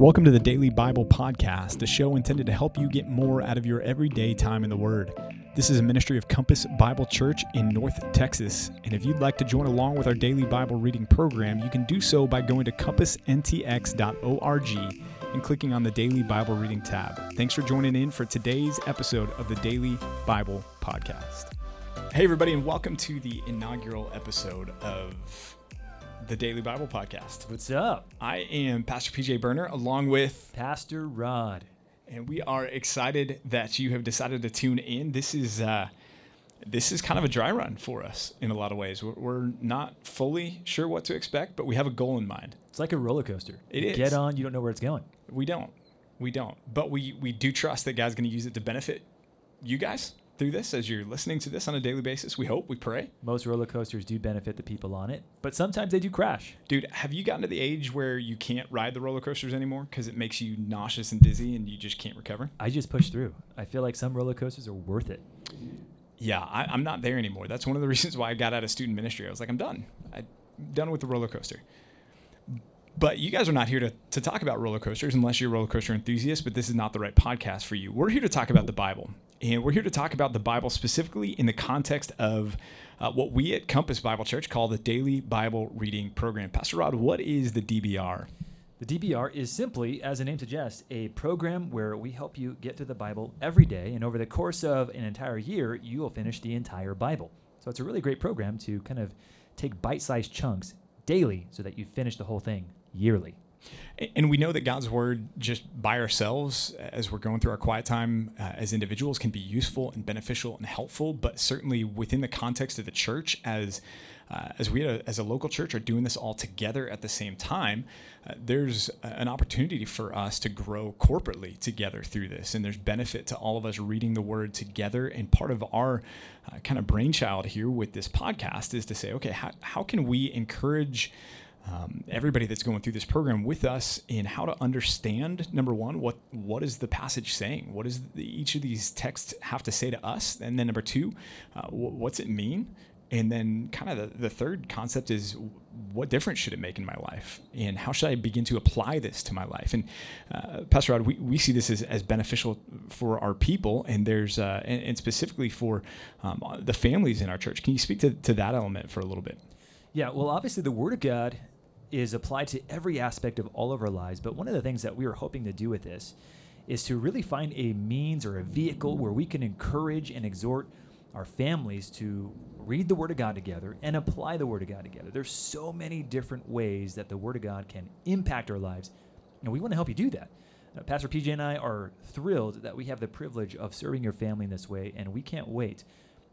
Welcome to the Daily Bible Podcast, a show intended to help you get more out of your everyday time in the Word. This is a ministry of Compass Bible Church in North Texas. And if you'd like to join along with our daily Bible reading program, you can do so by going to compassntx.org and clicking on the Daily Bible Reading tab. Thanks for joining in for today's episode of the Daily Bible Podcast. Hey, everybody, and welcome to the inaugural episode of the Daily Bible Podcast. What's up? I am Pastor PJ Burner along with Pastor Rod. And we are excited that you have decided to tune in. This is uh, this is kind of a dry run for us in a lot of ways. We're, we're not fully sure what to expect, but we have a goal in mind. It's like a roller coaster. It you is. Get on, you don't know where it's going. We don't. We don't. But we we do trust that God's going to use it to benefit you guys through this as you're listening to this on a daily basis. We hope, we pray. Most roller coasters do benefit the people on it, but sometimes they do crash. Dude, have you gotten to the age where you can't ride the roller coasters anymore because it makes you nauseous and dizzy and you just can't recover? I just push through. I feel like some roller coasters are worth it. Yeah, I, am not there anymore. That's one of the reasons why I got out of student ministry. I was like, I'm done. I'm done with the roller coaster. But you guys are not here to, to talk about roller coasters unless you're a roller coaster enthusiast, but this is not the right podcast for you. We're here to talk about the Bible. And we're here to talk about the Bible specifically in the context of uh, what we at Compass Bible Church call the Daily Bible Reading Program. Pastor Rod, what is the DBR? The DBR is simply, as the name suggests, a program where we help you get through the Bible every day. And over the course of an entire year, you will finish the entire Bible. So it's a really great program to kind of take bite sized chunks daily so that you finish the whole thing yearly. And we know that God's word, just by ourselves, as we're going through our quiet time uh, as individuals, can be useful and beneficial and helpful. But certainly within the context of the church, as uh, as we a, as a local church are doing this all together at the same time, uh, there's an opportunity for us to grow corporately together through this. And there's benefit to all of us reading the word together. And part of our uh, kind of brainchild here with this podcast is to say, okay, how, how can we encourage um, everybody that's going through this program with us in how to understand number one what what is the passage saying? What does each of these texts have to say to us? And then number two uh, what's it mean? And then kind of the, the third concept is what difference should it make in my life? And how should i begin to apply this to my life? And uh, pastor rod we, we see this as, as beneficial for our people and there's uh, and, and, specifically for um, the families in our church. Can you speak to, to that element for a little bit? Yeah well obviously the word of god is applied to every aspect of all of our lives. But one of the things that we are hoping to do with this is to really find a means or a vehicle where we can encourage and exhort our families to read the Word of God together and apply the Word of God together. There's so many different ways that the Word of God can impact our lives, and we want to help you do that. Uh, Pastor PJ and I are thrilled that we have the privilege of serving your family in this way, and we can't wait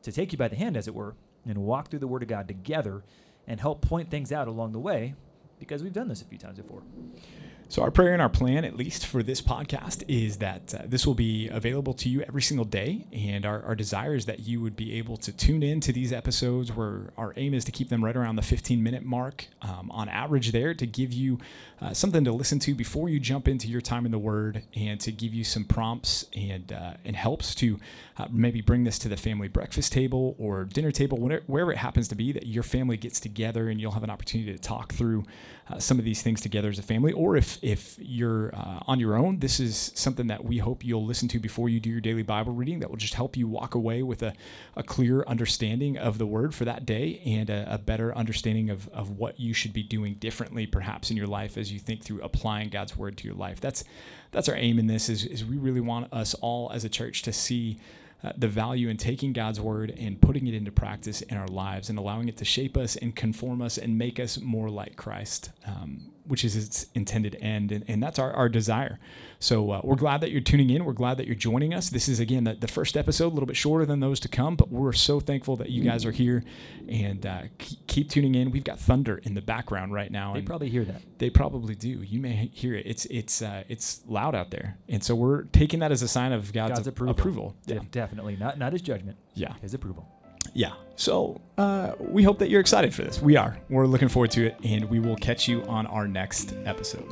to take you by the hand, as it were, and walk through the Word of God together and help point things out along the way because we've done this a few times before. So, our prayer and our plan, at least for this podcast, is that uh, this will be available to you every single day. And our, our desire is that you would be able to tune in to these episodes where our aim is to keep them right around the 15 minute mark um, on average, there to give you uh, something to listen to before you jump into your time in the Word and to give you some prompts and, uh, and helps to uh, maybe bring this to the family breakfast table or dinner table, whenever, wherever it happens to be, that your family gets together and you'll have an opportunity to talk through uh, some of these things together as a family. Or if if you're uh, on your own, this is something that we hope you'll listen to before you do your daily Bible reading. That will just help you walk away with a, a clear understanding of the Word for that day and a, a better understanding of, of what you should be doing differently, perhaps in your life as you think through applying God's Word to your life. That's that's our aim in this. Is, is we really want us all as a church to see uh, the value in taking God's word and putting it into practice in our lives and allowing it to shape us and conform us and make us more like Christ, um, which is its intended end. And, and that's our, our desire. So uh, we're glad that you're tuning in. We're glad that you're joining us. This is, again, the, the, first episode, a little bit shorter than those to come, but we're so thankful that you guys are here and uh, keep tuning in. We've got thunder in the background right now. They probably hear that. They probably do. You may hear it. It's it's uh, it's loud out there, and so we're taking that as a sign of God's, God's approval. approval. Yeah. definitely not not His judgment. Yeah, His approval. Yeah. So uh, we hope that you're excited for this. We are. We're looking forward to it, and we will catch you on our next episode.